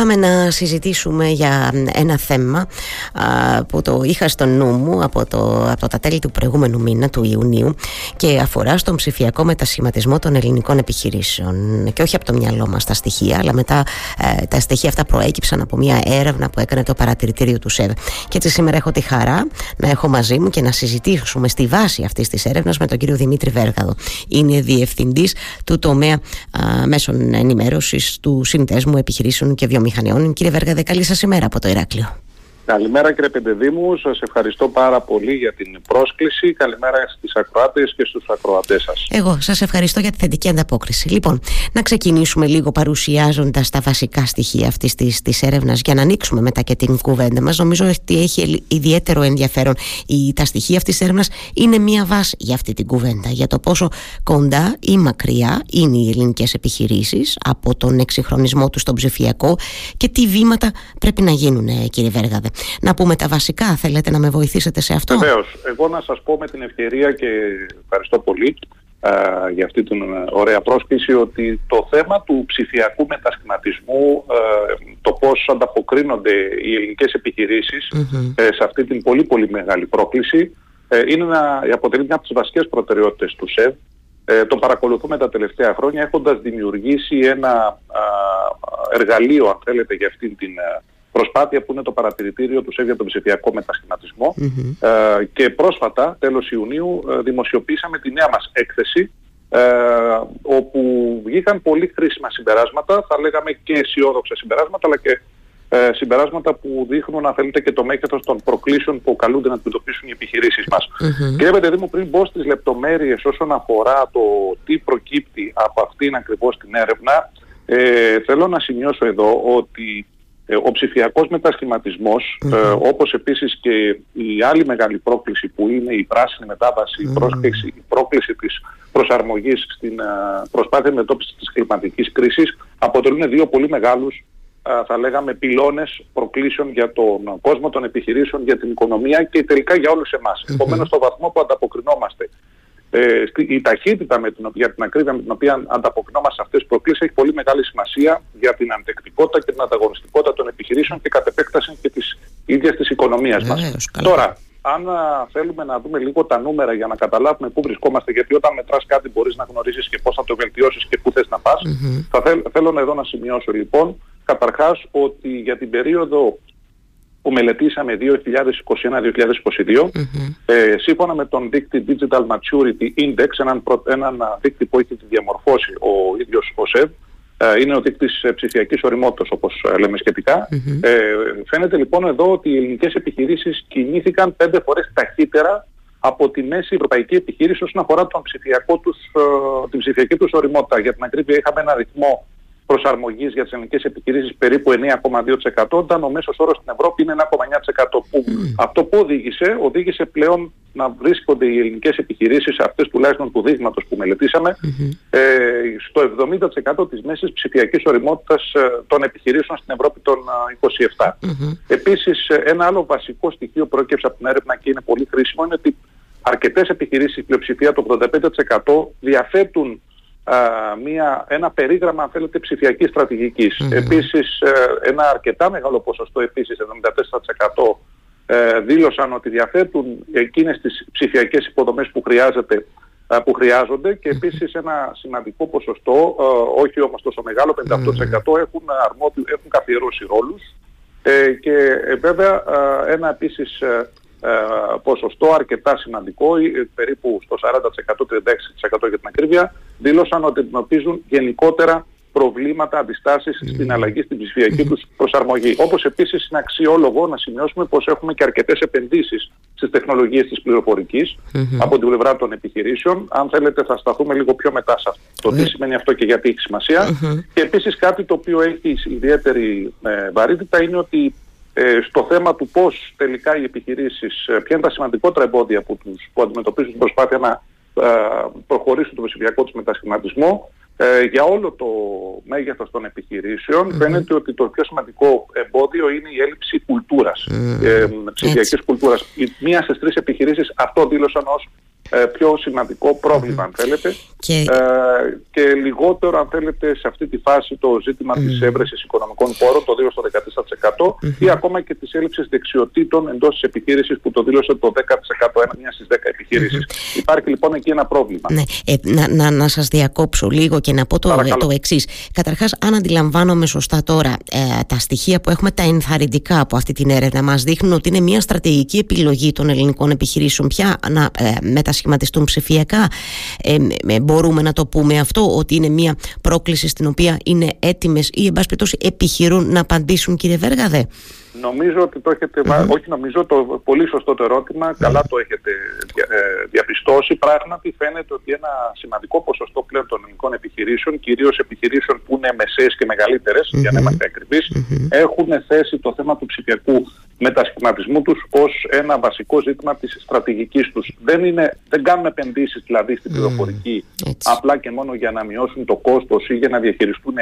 Πάμε να συζητήσουμε για ένα θέμα που το είχα στο νου μου από, το, από τα τέλη του προηγούμενου μήνα, του Ιουνίου και αφορά στον ψηφιακό μετασχηματισμό των ελληνικών επιχειρήσεων. Και όχι από το μυαλό μας τα στοιχεία αλλά μετά ε, τα στοιχεία αυτά προέκυψαν από μια έρευνα που έκανε το παρατηρητήριο του ΣΕΒ. Και έτσι σήμερα έχω τη χαρά να έχω μαζί μου και να συζητήσουμε στη βάση αυτής της έρευνας με τον κύριο Δημήτρη Βέργαδο. Είναι διευθυντής του τομέα μέσων ενημέρωσης του Συνδέσμου Επιχειρήσεων και Βιομηχανικών Βιομηχανιών. Κύριε Βεργαδέ, καλή σας ημέρα από το Ηράκλειο. Καλημέρα κύριε Πεντεδήμου, σας ευχαριστώ πάρα πολύ για την πρόσκληση. Καλημέρα στις ακροάτες και στους ακροατές σας. Εγώ σας ευχαριστώ για τη θετική ανταπόκριση. Λοιπόν, να ξεκινήσουμε λίγο παρουσιάζοντας τα βασικά στοιχεία αυτής της, της έρευνας για να ανοίξουμε μετά και την κουβέντα μας. Νομίζω ότι έχει ιδιαίτερο ενδιαφέρον. Η, τα στοιχεία αυτής της έρευνας είναι μία βάση για αυτή την κουβέντα, για το πόσο κοντά ή μακριά είναι οι ελληνικές επιχειρήσεις από τον εξυγχρονισμό τους στον ψηφιακό και τι βήματα πρέπει να γίνουν κύριε Βέργαδε να πούμε τα βασικά. Θέλετε να με βοηθήσετε σε αυτό; Βεβαίως. Εγώ να σας πω με την ευκαιρία και ευχαριστώ πολύ α, για αυτή την ωραία πρόσκληση ότι το θέμα του ψηφιακού μετασχηματισμού, το πώς ανταποκρίνονται οι ελληνικές ε, σε αυτή την πολύ πολύ μεγάλη πρόκληση ε, είναι να αποτελεί μια από τις βασικές προτεραιότητες του ΣΕΒ. Ε, το παρακολουθούμε τα τελευταία χρόνια έχοντας δημιουργήσει ένα εργαλείο αν θέλετε για αυτή την προσπάθεια που είναι το παρατηρητήριο του ΣΕΒ για τον ψηφιακό Ε, και πρόσφατα, τέλος Ιουνίου, ε, δημοσιοποίησαμε τη νέα μας έκθεση ε, όπου βγήκαν πολύ χρήσιμα συμπεράσματα, θα λέγαμε και αισιόδοξα συμπεράσματα, αλλά και ε, συμπεράσματα που δείχνουν, αν θέλετε, και το μέγεθος των προκλήσεων που καλούνται να αντιμετωπίσουν οι επιχειρήσεις μας. Mm-hmm. Κύριε Πεντεδί πριν μπω στις λεπτομέρειες όσον αφορά το τι προκύπτει από αυτήν ακριβώς την έρευνα, ε, θέλω να σημειώσω εδώ ότι ε, ο ψηφιακός μετασχηματισμός, mm-hmm. ε, όπως επίσης και η άλλη μεγάλη πρόκληση που είναι η πράσινη μετάβαση, η, πρόκληση, η πρόκληση της προσαρμογής στην ε, προσπάθεια μετώπισης της κλιματικής κρίσης, αποτελούν δύο πολύ μεγάλους ε, θα λέγαμε πυλώνες προκλήσεων για τον κόσμο των επιχειρήσεων, για την οικονομία και τελικά για όλους εμάς. Mm-hmm. Επομένως, στο βαθμό που ανταποκρινόμαστε ε, η ταχύτητα με την, για την ακρίβεια με την οποία ανταποκρινόμαστε σε αυτές τις προκλήσεις έχει πολύ μεγάλη σημασία για την αντεκτικότητα και την ανταγωνιστικότητα των επιχειρήσεων και κατ' επέκταση και της ίδιας της οικονομίας μας. Τώρα, αν θέλουμε να δούμε λίγο τα νούμερα για να καταλάβουμε πού βρισκόμαστε, γιατί όταν μετράς κάτι μπορείς να γνωρίσεις και πώς θα το βελτιώσεις και πού θες να πας, θα θέλ, θέλω εδώ να σημειώσω λοιπόν καταρχάς ότι για την περίοδο που μελετήσαμε 2021-2022, ε, σύμφωνα με τον δείκτη Digital Maturity Index, έναν, έναν δείκτη που έχει διαμορφώσει ο ίδιος ο ΣΕΒ, ε, είναι ο δείκτης ε, ψηφιακής οριμότητας όπως ε, λέμε Ε, φαίνεται λοιπόν εδώ ότι οι ελληνικές επιχειρήσεις κινήθηκαν πέντε φορές ταχύτερα από τη μέση ευρωπαϊκή επιχείρηση όσον αφορά τον ψηφιακό τους, την ψηφιακή τους οριμότητα. Για την ακρίβεια είχαμε ένα ρυθμό προσαρμογής για τις ελληνικές επιχειρήσεις περίπου 9,2% όταν ο μέσος όρος στην Ευρώπη είναι 1,9% που αυτό που οδήγησε, οδήγησε πλέον να βρίσκονται οι ελληνικές επιχειρήσεις αυτές τουλάχιστον του δείγματος που μελετήσαμε ε, στο 70% της μέσης ψηφιακής οριμότητας ε, των επιχειρήσεων στην Ευρώπη των 27. Mm-hmm. Επίσης ένα άλλο βασικό στοιχείο πρόκειψε από την έρευνα και είναι πολύ χρήσιμο είναι ότι αρκετές επιχειρήσεις, η πλειοψηφία το 85% διαθέτουν μια, ένα περίγραμμα, αν θέλετε, ψηφιακής στρατηγικής. Mm-hmm. Επίσης, ε, ένα αρκετά μεγάλο ποσοστό, επίσης 74% ε, δήλωσαν ότι διαθέτουν εκείνες τις ψηφιακές υποδομές που, χρειάζεται, που χρειάζονται και επίσης ένα σημαντικό ποσοστό, ε, όχι όμως τόσο μεγάλο, 58% έχουν, αρμόδιο, έχουν καθιερώσει ρόλους και βέβαια ένα επίσης ε, ποσοστό αρκετά σημαντικό, ε, περίπου στο 40%-36% για την ακρίβεια, δήλωσαν ότι αντιμετωπίζουν γενικότερα προβλήματα, αντιστάσεις στην αλλαγή στην ψηφιακή τους προσαρμογή. Όπως επίσης είναι αξιόλογο να σημειώσουμε πως έχουμε και αρκετές επενδύσεις στις τεχνολογίες της πληροφορικής από την πλευρά των επιχειρήσεων. Αν θέλετε θα σταθούμε λίγο πιο μετά σε αυτό. Το τι σημαίνει αυτό και γιατί έχει σημασία. Και επίσης κάτι το οποίο έχει ιδιαίτερη ε, βαρύτητα είναι ότι ε, στο θέμα του πώς τελικά οι επιχειρήσεις, ε, ποια είναι τα σημαντικότερα εμπόδια που, τους, που αντιμετωπίζουν την προσπάθεια να ε, προχωρήσουν το ψηφιακό τους μετασχηματισμό, ε, για όλο το μέγεθος των επιχειρήσεων φαίνεται ότι το πιο σημαντικό εμπόδιο είναι η έλλειψη κουλτούρας, mm-hmm. ε, ψηφιακής κουλτούρας. μία στις τρεις επιχειρήσεις αυτό δήλωσαν ως ε, πιο σημαντικό πρόβλημα αν θέλετε και... Ε, και λιγότερο αν θέλετε σε αυτή τη φάση το ζήτημα mm. της έβρεσης οικονομικών πόρων το 2 στο 14% ή ακόμα και της έλλειψης δεξιοτήτων εντός της επιχείρησης που το δήλωσε το 10% ένα μια στις 10 επιχειρησεις Υπάρχει λοιπόν εκεί ένα πρόβλημα. Ναι. Ε, να, να, να σας διακόψω λίγο και να πω το, το εξής. Καταρχάς αν αντιλαμβάνομαι σωστά τώρα ε, τα στοιχεία που έχουμε τα ενθαρρυντικά από αυτή την έρευνα μας δείχνουν ότι είναι μια στρατηγική επιλογή των ελληνικών επιχειρήσεων πια να ε, μετασχηματιστούν ψηφιακά. Ε, ε, μπορούμε να το πούμε αυτό, ότι είναι μια πρόκληση στην οποία είναι έτοιμες ή εν πάση περιπτώσει επιχειρούν να απαντήσουν κύριε Βέργαδε. Νομίζω ότι το έχετε, όχι νομίζω, το πολύ σωστό το ερωτημα καλά το έχετε ε, διαπιστώσει. Πράγματι φαίνεται ότι ένα σημαντικό ποσοστό πλέον των ελληνικών επιχειρήσεων, κυρίως επιχειρήσεων που είναι μεσαίες και μεγαλύτερες, για να είμαστε ακριβείς, έχουν θέσει το θέμα του ψηφιακού μετασχηματισμού τους ως ένα βασικό ζήτημα της στρατηγικής τους. Δεν, είναι, δεν κάνουν επενδύσεις δηλαδή στην πληροφορική απλά και μόνο για να μειώσουν το κόστος ή για να διαχειριστούν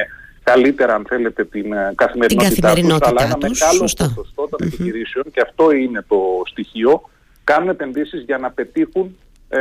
καλύτερα αν θέλετε την ε, καθημερινότητά, την τους, αλλά ένα μεγάλο ποσοστό των επιχειρήσεων και αυτό είναι το στοιχείο κάνουν επενδύσεις για να πετύχουν ε,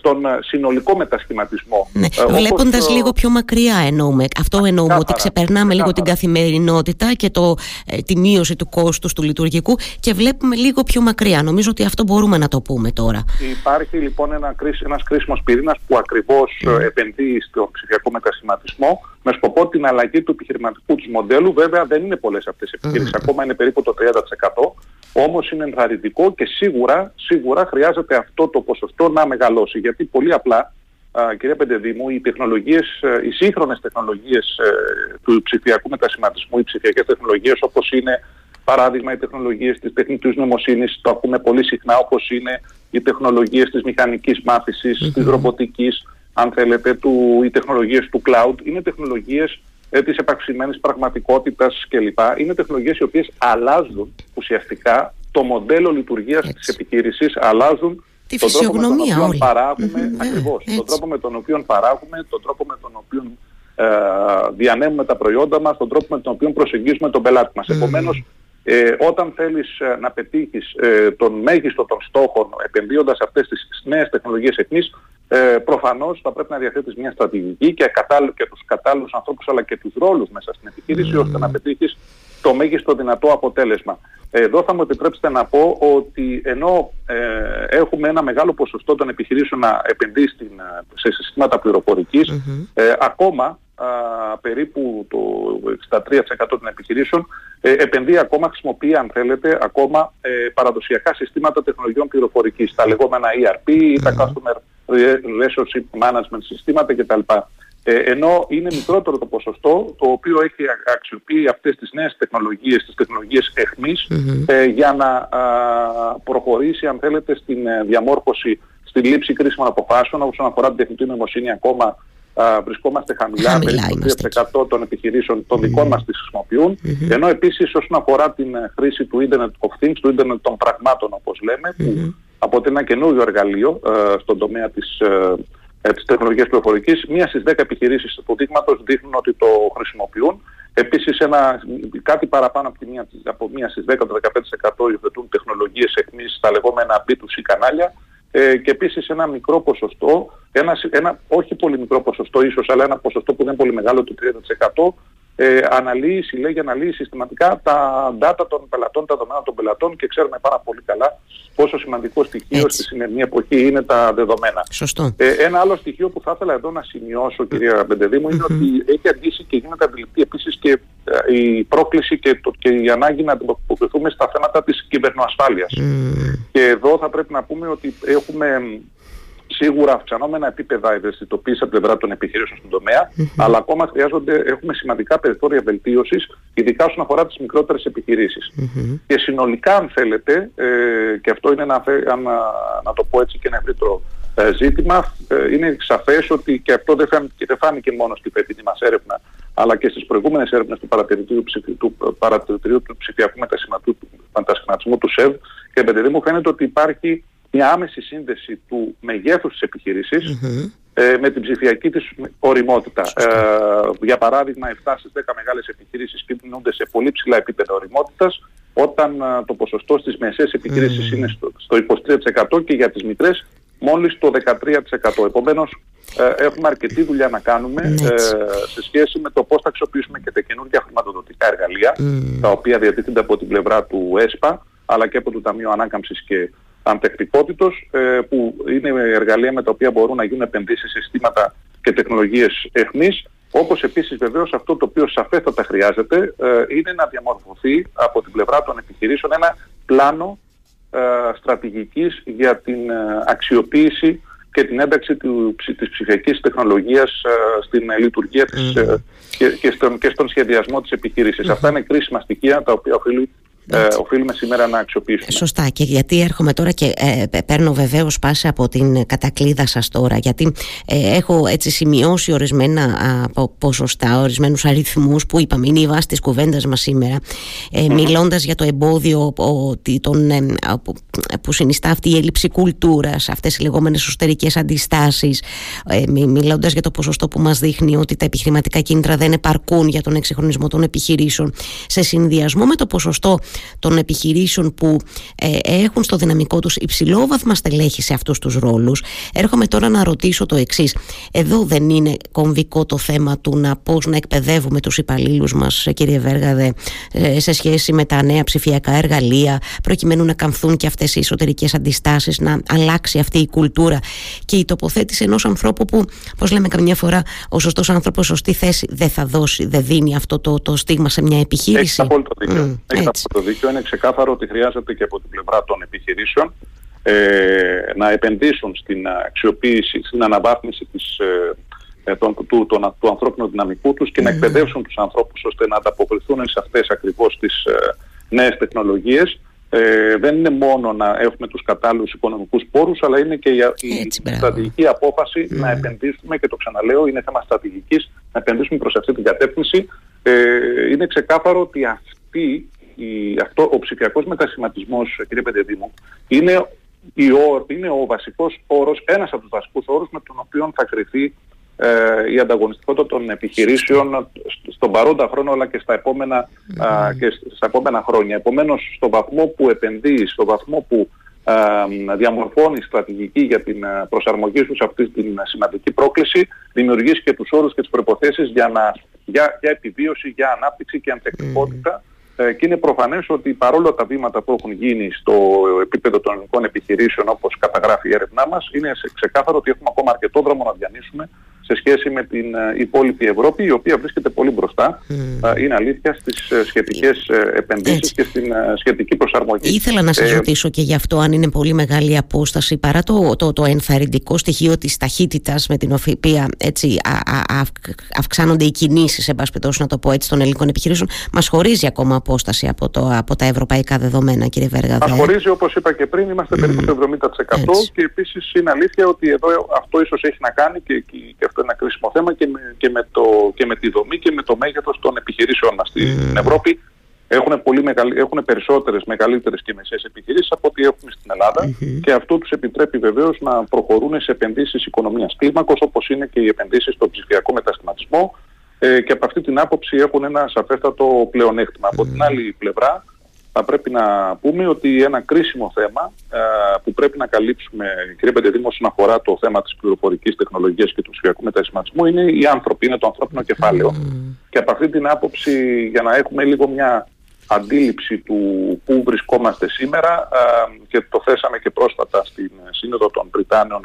τον συνολικό μετασχηματισμό. Ναι. Ε, Βλέποντας λίγο πιο μακριά εννοούμε. Αυτό εννοούμε ότι ξεπερνάμε λίγο την καθημερινότητα και το, ε, τη μείωση του κόστους του λειτουργικού και βλέπουμε λίγο πιο μακριά. Νομίζω ότι αυτό μπορούμε να το πούμε τώρα. Υπάρχει λοιπόν ένα, ένας κρίσιμος πυρήνας που ακριβώς mm. επενδύει στον ψηφιακό μετασχηματισμό με σκοπό την αλλαγή του επιχειρηματικού τους μοντέλου. Βέβαια δεν είναι πολλές αυτές οι επιχειρήσεις, ακόμα είναι περίπου το 30%. Όμως είναι ενθαρρυντικό και σίγουρα, σίγουρα χρειάζεται αυτό το ποσοστό να μεγαλώσει. Γιατί πολύ απλά, α, κυρία Πεντεδήμου, οι τεχνολογίες, ε, οι σύγχρονες τεχνολογίες ε, του ψηφιακού μετασχηματισμού, οι ψηφιακές τεχνολογίες όπως είναι παράδειγμα οι τεχνολογίες της τεχνητής νοημοσύνης, το ακούμε πολύ συχνά όπως είναι οι τεχνολογίες της μηχανικής μάθησης, mm-hmm. της ρομποτικής, αν θέλετε, του, οι τεχνολογίες του cloud, είναι τεχνολογίες ε, της επαξημένης πραγματικότητας κλπ. Είναι τεχνολογίες οι οποίες αλλάζουν ουσιαστικά το μοντέλο λειτουργίας της επιχείρησης, αλλάζουν Τη τον τρόπο με τον οποίο παράγουμε, ακριβώς, τον τρόπο με τον οποίο παράγουμε, τον τρόπο με τον οποίο ε, διανέμουμε τα προϊόντα μας, τον τρόπο με τον οποίο προσεγγίζουμε τον πελάτη μας. Mm. Επομένως, ε, όταν θέλεις ε, να πετύχεις ε, τον μέγιστο των στόχων επενδύοντας αυτές τις νέες τεχνολογίες εχμής, ε, προφανώς θα πρέπει να διαθέτεις μια στρατηγική και, κατάλληλ, και τους κατάλληλους ανθρώπους αλλά και τους ρόλους μέσα στην επιχείρηση ώστε να πετύχεις το μέγιστο δυνατό αποτέλεσμα. Εδώ θα μου επιτρέψετε να πω ότι ενώ ε, έχουμε ένα μεγάλο ποσοστό των επιχειρήσεων να επενδύει στην, σε συστήματα ε, ακόμα περίπου το 63% των επιχειρήσεων ε, επενδύει ακόμα, χρησιμοποιεί αν θέλετε, ακόμα ε, παραδοσιακά συστήματα τεχνολογιών πληροφορικής, τα λεγόμενα ERP ή τα Customer Relationship Management συστήματα κτλ. Ε, ενώ είναι μικρότερο το ποσοστό το οποίο έχει αξιοποιεί αυτές τις νέες τεχνολογίες, τις τεχνολογίες ε, για να προχωρήσει αν θέλετε στην ε, διαμόρφωση, στη λήψη κρίσιμων αποφάσεων. Όσον αφορά την τεχνητή νοημοσύνη ακόμα α, βρισκόμαστε χαμηλά, χαμηλά περίπου 3% των επιχειρήσεων των δικών μας τις χρησιμοποιούν, ενώ επίσης όσον αφορά την ε, χρήση του Internet of Things, του Internet των πραγμάτων όπως λέμε, που αποτελεί ένα καινούριο εργαλείο ε, στον τομέα της, ε, ε, της τεχνολογίας πληροφορικής, μία στις 10 επιχειρήσεις του δείγματος δείχνουν ότι το χρησιμοποιούν. Επίσης ένα, κάτι παραπάνω από, μία, από μία στις 10-15% υιοθετούν τεχνολογίες εχμής στα λεγόμενα B2C κανάλια ε, και επίσης ένα μικρό ποσοστό, ένα, ένα όχι πολύ μικρό ποσοστό ίσως, αλλά ένα ποσοστό που δεν είναι πολύ μεγάλο, το 30%, ε, αναλύει, συλλέγει, αναλύει συστηματικά τα data των πελατών, τα δεδομένα των πελατών και ξέρουμε πάρα πολύ καλά πόσο σημαντικό στοιχείο Έτσι. στη σημερινή εποχή είναι τα δεδομένα. Σωστό. Ε, ένα άλλο στοιχείο που θα ήθελα εδώ να σημειώσω, κυρία Μπεντεδίμου, είναι ότι έχει αντίσει και γίνεται αντιληπτή επίσης και ε, η πρόκληση και, το, και η ανάγκη να αντιμετωπιστούμε στα θέματα της κυβερνοασφάλειας. Και εδώ θα πρέπει να πούμε ότι έχουμε σίγουρα αυξανόμενα επίπεδα ευαισθητοποίηση από πλευρά των επιχειρήσεων στον τομέα, αλλά ακόμα χρειάζονται, έχουμε σημαντικά περιθώρια βελτίωσης, ειδικά όσον αφορά τις μικρότερες Και συνολικά, αν θέλετε, ε, και αυτό είναι ένα, αν, να το πω έτσι και ένα ευρύτερο ε, ζήτημα, ε, είναι σαφές ότι και αυτό δεν φάνηκε, δεν φάνηκε μόνο στη φετινή μας έρευνα, αλλά και στις προηγούμενες έρευνες του παρατηρητήριου, του, παρατηρητήριου του ψηφιακού μετασχηματισμού του ΣΕΒ. Και επειδή μου φαίνεται ότι υπάρχει μια άμεση σύνδεση του μεγέθους της επιχειρησης ε, με την ψηφιακή της οριμότητα. Ε, για παράδειγμα, 7 στις 10 μεγάλες επιχειρήσεις κινούνται σε πολύ ψηλά επίπεδα οριμότητας, όταν ε, το ποσοστό στις μεσαίες επιχειρήσεις είναι στο, στο 23% και για τις μικρές μόλις το 13%. Επομένως ε, έχουμε αρκετή δουλειά να κάνουμε Ναι, ε, σε σχέση με το πώς θα αξιοποιήσουμε και τα καινούργια χρηματοδοτικά εργαλεία τα οποία διατίθενται από την πλευρά του ΕΣΠΑ αλλά και από το Ταμείο Ανάκαμψης και Αντεκτικότητος ε, που είναι εργαλεία με τα οποία μπορούν να γίνουν επενδύσεις σε συστήματα και τεχνολογίες εχμής όπως επίσης βεβαίως αυτό το οποίο σαφέστατα χρειάζεται ε, είναι να διαμορφωθεί από την πλευρά των επιχειρήσεων ένα πλάνο ε, στρατηγικής για την ε, αξιοποίηση και την ένταξη του, ψη- της ψηφιακής τεχνολογίας ε, στην ε, λειτουργία της, ε, και, και, στον, και στον σχεδιασμό της επιχείρησης. Αυτά είναι κρίσιμα στοιχεία τα οποία οφείλει, ε, οφείλουμε σήμερα να αξιοποιήσουμε. Σωστά. Και γιατί έρχομαι τώρα και ε, παίρνω βεβαίως πάση από την κατακλίδα σας τώρα γιατί ε, έχω έτσι σημειώσει ορισμένα α, πο- ποσοστά, ορισμένους αριθμούς που είπαμε είναι η βάση της κουβέντας μας σήμερα ε, μιλώντας για το εμπόδιο ότι τον, ε, που, που συνιστά αυτή η έλλειψη κουλτούρας αυτές οι λεγόμενες εσωτερικές αντιστάσεις ε, μι- μιλώντας για το ποσοστό που μας δείχνει ότι τα επιχειρηματικά κίνητρα δεν επαρκούν για τον εξυγχρονισμό των επιχειρήσεων σε συνδυασμό με το ποσοστό των επιχειρήσεων που ε, έχουν στο δυναμικό τους υψηλόβαθμα στελέχη σε αυτούς τους ρόλους. Έρχομαι τώρα να ρωτήσω το εξής. Εδώ δεν είναι κομβικό το θέμα του να πώς να εκπαιδεύουμε τους υπαλλήλους μας, ε, κύριε Βέργαδε, ε, σε σχέση με τα νέα ψηφιακά εργαλεία, προκειμένου να καμφθούν και αυτές οι εσωτερικές αντιστάσεις, να αλλάξει αυτή η κουλτούρα και η τοποθέτηση ενός ανθρώπου που, πώς λέμε καμιά φορά, ο σωστός άνθρωπος σωστή θέση δεν θα δώσει, δεν δίνει αυτό το, το στίγμα σε μια επιχείρηση. Έχετε απόλυτο δίκιο. Μμ, Έχετε έτσι. απόλυτο δίκιο. Είναι ξεκάθαρο ότι χρειάζεται και από την πλευρά των επιχειρήσεων ε, να επενδύσουν στην αξιοποίηση, στην αναβάθμιση της, ε, ε, των, του, του, του, του ανθρώπινου δυναμικού τους και να εκπαιδεύσουν τους ανθρώπους ώστε να ανταποκριθούν σε αυτές ακριβώς τις ε, νέες τεχνολογίες. Ε, δεν είναι μόνο να έχουμε τους κατάλληλους οικονομικούς πόρους, αλλά είναι και η, η Έτσι, μπράβο. στρατηγική απόφαση να επενδύσουμε και το ξαναλέω, είναι θέμα στρατηγικής, να επενδύσουμε προς αυτή την κατεύθυνση. Ε, είναι ξεκάθαρο ότι αυτή, η, αυτό, ο ψηφιακός μετασχηματισμός, κύριε Πεντεδήμου, είναι, η, όρ- είναι ο βασικός όρος, ένας από τους βασικούς όρους με τον οποίο θα κρυθεί ε, η ανταγωνιστικότητα των επιχειρήσεων σ- στον παρόντα χρόνο αλλά και στα επόμενα, α, και σ- στα επόμενα χρόνια. Επομένως, στο βαθμό που επενδύει, στο βαθμό που α, μ, διαμορφώνει στρατηγική για την α, προσαρμογή σου σε αυτή την α, σημαντική πρόκληση, δημιουργείς και τους όρους και τις προϋποθέσεις για, να, για, για επιβίωση, για ανάπτυξη και ανθεκτικότητα. Ε, και είναι προφανές ότι παρόλο τα βήματα που έχουν γίνει στο επίπεδο των ελληνικών επιχειρήσεων όπως καταγράφει η έρευνά μας, είναι σε- ξεκάθαρο ότι έχουμε ακόμα αρκετό δρόμο να διανύσουμε σε σχέση με την ε, υπόλοιπη Ευρώπη, η οποία βρίσκεται πολύ μπροστά, ε, είναι αλήθεια, στις ε, σχετικές ε, επενδύσεις Έτσι. και στην ε, σχετική προσαρμογή. Ήθελα να σας Ε, ρωτήσω και γι' αυτό αν είναι πολύ μεγάλη απόσταση παρά το, το, το ενθαρρυντικό στοιχείο της ταχύτητας με την οποία έτσι, α, α, αυ- αυξάνονται οι κινήσεις εν πάση περιπτώσει, να το πω έτσι των ελληνικών επιχειρήσεων μας χωρίζει ακόμα απόσταση από, το, από τα ευρωπαϊκά δεδομένα κύριε Βέργαδε. Μας χωρίζει όπως είπα και πριν, είμαστε περίπου στο 70% Έτσι. και επίσης είναι αλήθεια ότι εδώ αυτό ίσως έχει να κάνει και, και, και αυτό είναι ένα κρίσιμο θέμα και με, και, με το, και με τη δομή και με το μέγεθος των επιχειρήσεων μας στην Ευρώπη. Έχουν, πολύ μεγαλ, έχουν περισσότερες, μεγαλύτερες και μεσαίες επιχειρήσεις από ό,τι έχουμε στην ελλαδα και αυτό τους επιτρέπει βεβαίως να προχωρούν σε επενδύσεις οικονομίας κλίμακος όπως είναι και οι επενδύσεις στο ψηφιακό μετασχηματισμό ε, και από αυτή την άποψη έχουν ένα σαφέστατο πλεονέκτημα. Από την άλλη πλευρά θα πρέπει να πούμε ότι ένα κρίσιμο θέμα ε, που πρέπει να καλύψουμε, κύριε Πεντεδήμο, όσον αφορά το θέμα της πληροφορικής τεχνολογίας και του ψηφιακού μετασχηματισμού είναι οι άνθρωποι, είναι το ανθρώπινο κεφάλαιο. Και από αυτή την άποψη, για να έχουμε λίγο μια αντίληψη του πού βρισκόμαστε σήμερα ε, και το θέσαμε και πρόσφατα στην Σύνοδο των Βρυτάνεων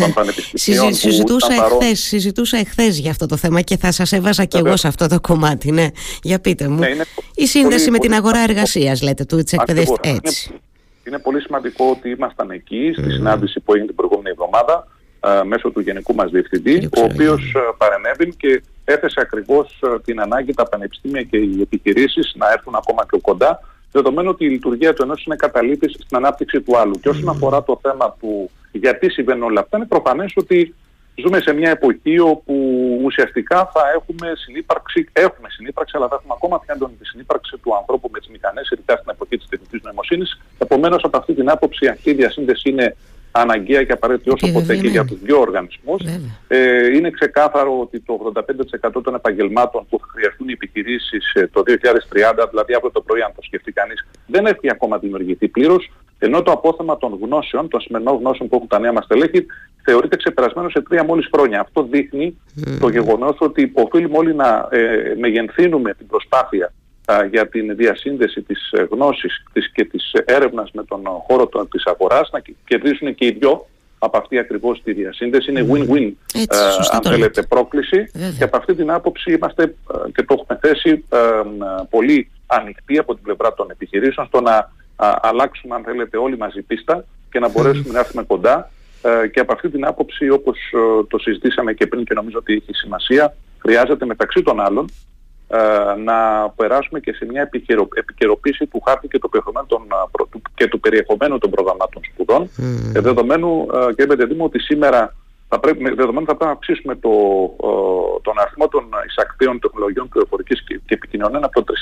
των Πανεπιστημίων Συζη- συζητούσα, που ήταν παρόν- εχθές, συζητούσα εχθές για αυτό το θέμα και θα σας έβαζα και εγώ Βεβαίως. σε αυτό το κομμάτι. Ναι. Για πείτε μου. Ναι, είναι Η σύνδεση πολύ- με την πολύ αγορά σημαντικό. εργασίας λέτε του της εκπαιδευτικής. Ακριβώς. Έτσι. Είναι, είναι πολύ σημαντικό ότι ήμασταν εκεί στη συνάντηση που έγινε την προηγούμενη εβδομάδα α, μέσω του Γενικού μας Διευθυντή, Κύριε ο Ψαραγίδη. οποίος α, παρενέβη και έθεσε ακριβώς α, την ανάγκη τα πανεπιστήμια και οι επιχειρήσεις να έρθουν ακόμα πιο κοντά, δεδομένου ότι η λειτουργία του ενός είναι καταλήτης στην ανάπτυξη του άλλου. Και όσον αφορά το θέμα του γιατί συμβαίνουν όλα αυτά, είναι προφανές ότι ζούμε σε μια εποχή όπου ουσιαστικά θα έχουμε συνύπαρξη, έχουμε συνύπαρξη, αλλά θα έχουμε ακόμα πιο έντονη τη συνύπαρξη του ανθρώπου με τις μηχανές, ειδικά στην εποχή της τεχνητής νοημοσύνης. Επομένως, από αυτή την άποψη, αυτή η διασύνδεση είναι αναγκαία και απαραίτητη όσο ποτέ και Επιβεβαιωμένη. για τους δύο οργανισμούς. Βέβαια. Ε, είναι ξεκάθαρο ότι το 85% των επαγγελμάτων που θα χρειαστούν οι επιχειρήσεις ε, το 2030, δηλαδή αύριο το πρωί αν το σκεφτεί κανείς, δεν έχει ακόμα δημιουργηθεί πλήρως. Ενώ το απόθεμα των γνώσεων, των σημερινών γνώσεων που έχουν τα νέα μας τελέχη, θεωρείται ξεπερασμένο σε τρία μόλις χρόνια. Αυτό δείχνει το γεγονός ότι οφείλουμε όλοι να ε, μεγενθύνουμε την προσπάθεια για την διασύνδεση της ε, γνώσης της και της έρευνας με τον χώρο της αγοράς, να κερδίσουν και οι δυο από αυτή ακριβώς τη διασύνδεση. Είναι win-win, Έτσι, αν θέλετε, πρόκληση. Και από αυτή την άποψη είμαστε και το έχουμε θέσει πολύ ανοιχτοί από την πλευρά των επιχειρήσεων στο να αλλάξουμε, αν θέλετε, όλοι μαζί πίστα και να μπορέσουμε να έρθουμε κοντά. Ε, και από αυτή την άποψη, όπως ε, το συζητήσαμε και πριν και νομίζω ότι έχει σημασία, χρειάζεται μεταξύ των άλλων ε, να περάσουμε και σε μια επικαιροποίηση του χάρτη και, το των, και του περιεχομένου των προγραμμάτων σπουδών. Mm. Δεδομένου, κύριε Πεντεδήμου, ότι σήμερα θα πρέπει, δεδομένου θα πρέπει να αυξήσουμε το, τον αριθμό των εισακτήων τεχνολογιών πληροφορικής και, και επικοινωνιών από το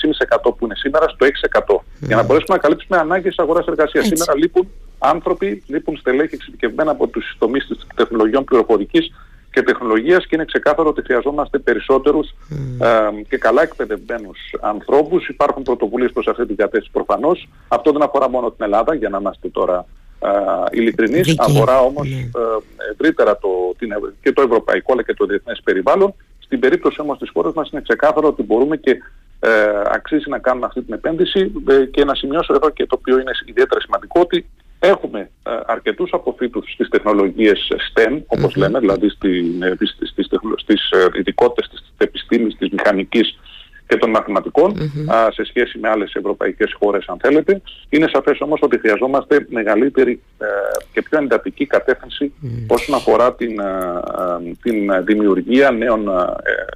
3,5% που είναι σήμερα στο 6% για να μπορέσουμε να καλύψουμε ανάγκες αγοράς εργασίας. Σήμερα λείπουν άνθρωποι, λείπουν στελέχη εξειδικευμένα από τους τομείς της τεχνολογιών πληροφορικής και τεχνολογίας και είναι ξεκάθαρο ότι χρειαζόμαστε περισσότερους ε, και καλά εκπαιδευμένους ανθρώπους. Υπάρχουν πρωτοβουλίες προς αυτή την κατεύθυνση προφανώς. Αυτό δεν αφορά μόνο την Ελλάδα, για να είμαστε τώρα ειλικρινής, αφορά όμως ναι. ε, ευρύτερα το, την, και το ευρωπαϊκό αλλά και το διεθνές περιβάλλον. Στην περίπτωση όμως της χώρας μας είναι ξεκάθαρο ότι μπορούμε και ε, αξίζει να κάνουμε αυτή την επένδυση ε, και να σημειώσω εδώ και το οποίο είναι ιδιαίτερα σημαντικό ότι έχουμε ε, αρκετούς αποφύτους στις τεχνολογίες STEM όπως λέμε, δηλαδή στην, ε, στις, στις, στις ειδικότητες της επιστήμης, της μηχανικής και των μαθηματικων α, σε σχέση με άλλες ευρωπαϊκές χώρες αν θέλετε. Είναι σαφές όμως ότι χρειαζόμαστε μεγαλύτερη ε, και πιο εντατική κατεύθυνση όσον αφορά την, ε, ε, την δημιουργία νέων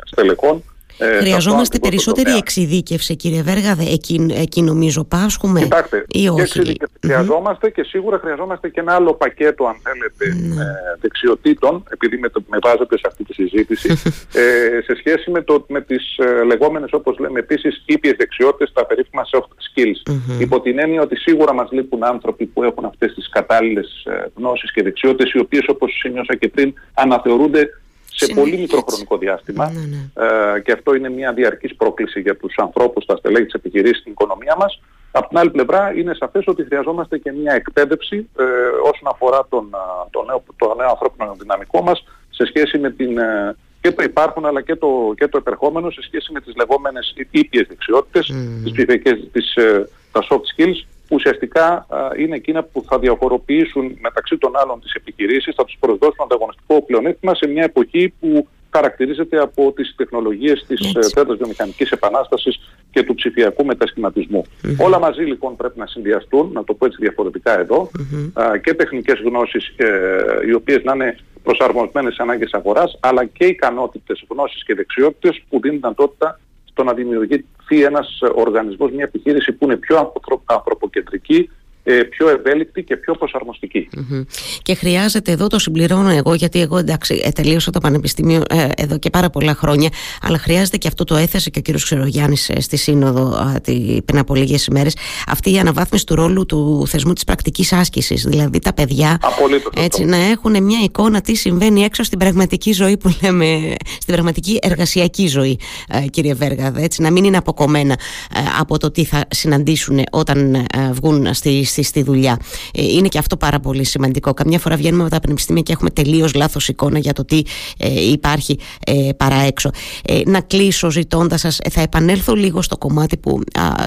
στελεχών ε, Χρειαζόμαστε περισσότερη εξειδίκευση, κύριε Βέργα, εκεί, εκεί νομίζω πάσχουμε Κοιτάξτε, ή όχι; χρειαζόμαστε και σίγουρα χρειαζόμαστε και ένα άλλο πακέτο, αν θέλετε, mm. ε, δεξιοτήτων, επειδή με, το, με βάζετε σε αυτή τη συζήτηση, ε, σε σχέση με, το, με τις ε, λεγόμενες, όπως λέμε επίσης, ήπιες δεξιότητες, τα περίφημα soft skills. Mm-hmm. Υπό την έννοια ότι σίγουρα μας λείπουν άνθρωποι που έχουν αυτές τις κατάλληλες ε, γνώσεις και δεξιότητες, οι οποίες, όπως σημειώσα και πριν, αναθεωρούνται σε πολύ μικρό χρονικό διάστημα ναι, ναι. Ε, και αυτό είναι μια διαρκής πρόκληση για τους ανθρώπους, τα στελέχη της επιχειρήσης στην οικονομία μας. Από την άλλη πλευρά είναι σαφές ότι χρειαζόμαστε και μια εκπαίδευση ε, όσον αφορά τον, το, νέο, το νέο ανθρώπινο δυναμικό μας σε σχέση με την, ε, και το υπάρχον αλλά και το, και το επερχόμενο σε σχέση με τις λεγόμενες ήπιες δεξιότητες, mm. τις, τις, ε, τα soft skills που ουσιαστικά είναι εκείνα που θα διαφοροποιήσουν μεταξύ των άλλων τις επιχειρήσεις, θα τους προσδώσουν ανταγωνιστικό πλεονέκτημα σε μια εποχή που χαρακτηρίζεται από τις τεχνολογίες της ε, τέτοιας βιομηχανικής επανάστασης και του ψηφιακού Όλα μαζί λοιπόν πρέπει να συνδυαστούν, να το πω έτσι διαφορετικά και τεχνικές γνώσεις ε, οι οποίες να είναι προσαρμοσμένες σε ανάγκες αγοράς, αλλά και ικανότητες, γνώσεις και δεξιότητες που δίνουν δυνατότητα στο να δημιουργηθεί ένας οργανισμός, μια επιχείρηση που είναι πιο ανθρωποκεντρική, ε, πιο ευέλικτη και πιο προσαρμοστικη Και χρειάζεται εδώ, το συμπληρώνω εγώ, γιατί εγώ εντάξει, ε, τελείωσα το Πανεπιστήμιο ε, εδώ και πάρα πολλά χρόνια, αλλά χρειάζεται και αυτό το έθεσε και ο κύριος Ξερογιάννη στη Σύνοδο πριν από λίγες ημέρες, αυτή η αναβάθμιση του ρόλου του θεσμού της πρακτικής άσκησης. Δηλαδή τα παιδιά έτσι, να έχουν μια εικόνα τι συμβαίνει έξω στην πραγματική ζωή που λέμε, στην πραγματική εργασιακή ζωή, κύριε Βέργα. Έτσι, να μην είναι αποκομμένα από το τι θα συναντήσουν όταν βγουν στη στη δουλειά. Ε, είναι και αυτό πάρα πολύ σημαντικό. Καμιά φορά βγαίνουμε από τα πανεπιστήμια και έχουμε τελείως λάθος εικόνα για το τι ε, υπάρχει ε, παρά έξω. Ε, να κλείσω ζητώντας σας, θα επανέλθω λίγο στο κομμάτι που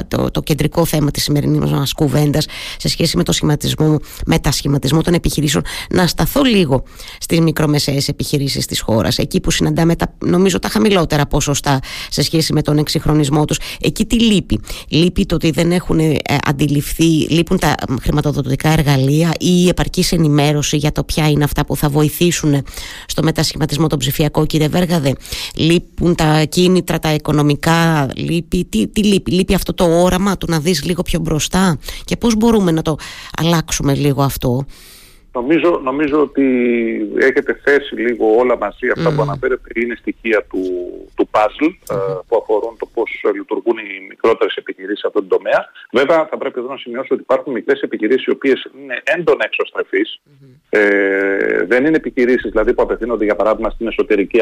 το, το κεντρικό θέμα της σημερινής μας κουβέντας σε σχέση με το σχηματισμό, μετασχηματισμό των επιχειρήσεων. Να σταθώ λίγο στις μικρομεσαίες επιχειρήσεις της χώρας, εκεί που συναντάμε τα, νομίζω τα χαμηλότερα ποσοστά σε σχέση με τον εξυγχρονισμό τους. Εκεί τι λείπει; Λείπει το ότι δεν έχουν αντιληφθεί, λείπουν τα χρηματοδοτικά εργαλεία ή η επαρκής ενημέρωση για το ποια είναι αυτά που θα βοηθήσουν στο μετασχηματισμό των ψηφιακό, κύριε Βέργαδε. Λείπουν τα κίνητρα, τα οικονομικά, λείπει. Τι, τι λείπει, λείπει αυτό το όραμα του να δεις λίγο πιο μπροστά και πώς μπορούμε να το αλλάξουμε λίγο αυτό; Νομίζω, νομίζω ότι έχετε θέσει λίγο όλα μαζί αυτά που αναφέρετε είναι στοιχεία του, του puzzle ε, που αφορούν το πώς λειτουργούν οι μικρότερες επιχειρήσεις σε αυτόν τον τομέα. Βέβαια θα πρέπει εδώ να σημειώσω ότι υπάρχουν μικρές επιχειρήσεις οι οποίες είναι έντονα εξωστρεφείς. Ε, δεν είναι επιχειρήσεις δηλαδή που απευθύνονται για παράδειγμα στην εσωτερική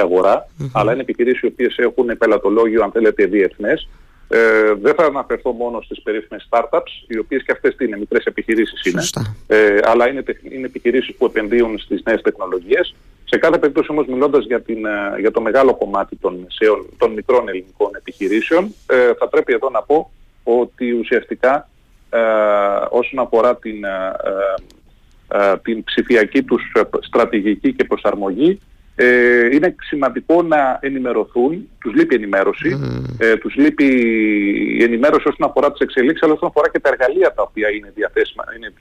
αλλά είναι επιχειρήσεις οι οποίες έχουν πελατολόγιο αν θέλετε διεθνές Ε, δεν θα αναφερθώ μόνο στις περίφημες startups, οι οποίες και αυτές είναι μικρές επιχειρήσεις είναι, ε, αλλά είναι, είναι επιχειρήσεις που επενδύουν στις νέες τεχνολογίες. Σε κάθε περίπτωση όμως μιλώντας για, την, ε, για το μεγάλο κομμάτι των, μεσαίων, των μικρών ελληνικών επιχειρήσεων, ε, θα πρέπει εδώ να πω ότι ουσιαστικά ε, όσον αφορά την, ε, ε, την ψηφιακή τους στρατηγική και προσαρμογή, ε, είναι σημαντικό να ενημερωθούν, τους λείπει ενημέρωση, ε, τους λείπει η ενημέρωση όσον αφορά τις εξελίξεις, αλλά όσον αφορά και τα εργαλεία τα οποία είναι διαθέσιμα, είναι,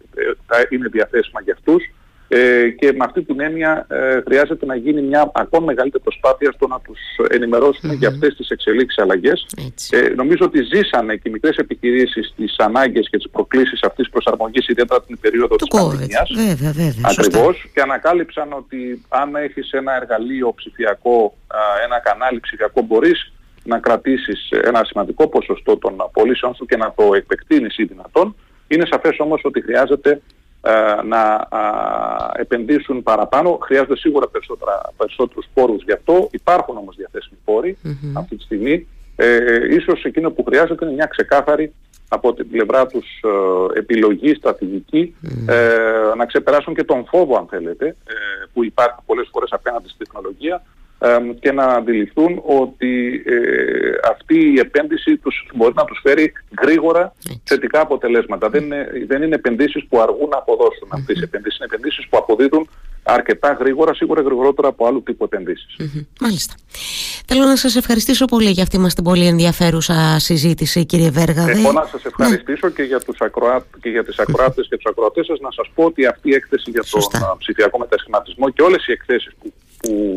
είναι διαθέσιμα για αυτούς, ε, και με αυτή την έννοια ε, χρειάζεται να γίνει μια ακόμα μεγαλύτερη προσπάθεια στο να τους ενημερώσουμε για αυτές τις εξελίξεις αλλαγές. Ε, νομίζω ότι ζήσανε και οι μικρές επιχειρήσεις τις ανάγκες και τις προκλήσεις αυτής της προσαρμογής ιδιαίτερα την περίοδο της πανδημίας. Βέβαια, βέβαια, Ακριβώς. Και ανακάλυψαν ότι αν έχεις ένα εργαλείο ψηφιακό, ένα κανάλι ψηφιακό μπορείς να κρατήσεις ένα σημαντικό ποσοστό των πωλήσεων σου και να το επεκτείνεις ή δυνατόν. Είναι σαφές όμως ότι χρειάζεται ε, να επενδύσουν παραπάνω. Χρειάζονται σίγουρα περισσότερα, περισσότερους πόρους γι' αυτό. Υπάρχουν όμως διαθέσιμοι αυτή τη στιγμή. Ε, ίσως εκείνο που χρειάζεται είναι μια ξεκάθαρη από την πλευρά τους ε, επιλογή, στρατηγική, ε, να ξεπεράσουν και τον φόβο αν θέλετε, ε, που υπάρχει πολλές φορές απέναντι στη τεχνολογία, και να αντιληφθούν ότι ε, αυτή η επένδυση τους, μπορεί να τους φέρει γρήγορα θετικά αποτελέσματα. Δεν είναι, δεν είναι επενδύσεις που αργούν να αποδώσουν αυτές τις επενδύσεις. Είναι επενδύσεις που αποδίδουν αρκετά γρήγορα, σίγουρα γρηγορότερα από άλλου τύπου επενδύσεις. Μάλιστα. Θέλω να σας ευχαριστήσω πολύ για αυτή μας την πολύ ενδιαφέρουσα συζήτηση κύριε Βέργα. Εγώ να σας ευχαριστήσω και για, τους ακροά... και για τις ακροάτες και τους ακροατές σας να σας πω ότι αυτή η έκθεση για τον ψηφιακό μετασχηματισμό και όλες οι εκθέσεις που, που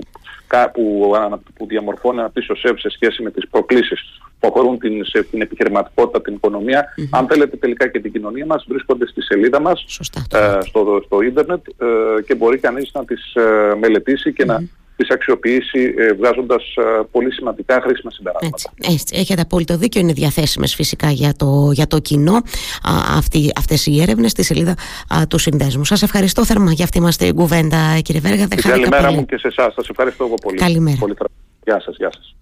που, που διαμορφώνει ένα πίσω ΣΕΒ σε σχέση με τις προκλήσεις που αφορούν την, σε, την επιχειρηματικότητα, την οικονομια αν θέλετε τελικά και την κοινωνία μας, βρίσκονται στη σελίδα μας, ε, στο, στο ίντερνετ ε, και μπορεί κανείς να τις ε, μελετήσει και να τις αξιοποιήσει ε, βγάζοντας ε, πολύ σημαντικά χρήσιμα συμπεράσματα. Έτσι, έτσι, έχετε απόλυτο δίκιο, είναι διαθέσιμες φυσικά για το, για το κοινό α, αυτοί, αυτές οι έρευνες στη σελίδα α, του Συνδέσμου. Σας ευχαριστώ θερμά για αυτή μας την κουβέντα κύριε Βέργα. Καλημέρα μου και σε εσάς. Σας ευχαριστώ εγώ πολύ. Καλημέρα. Πολύ... Γεια σας, γεια σας.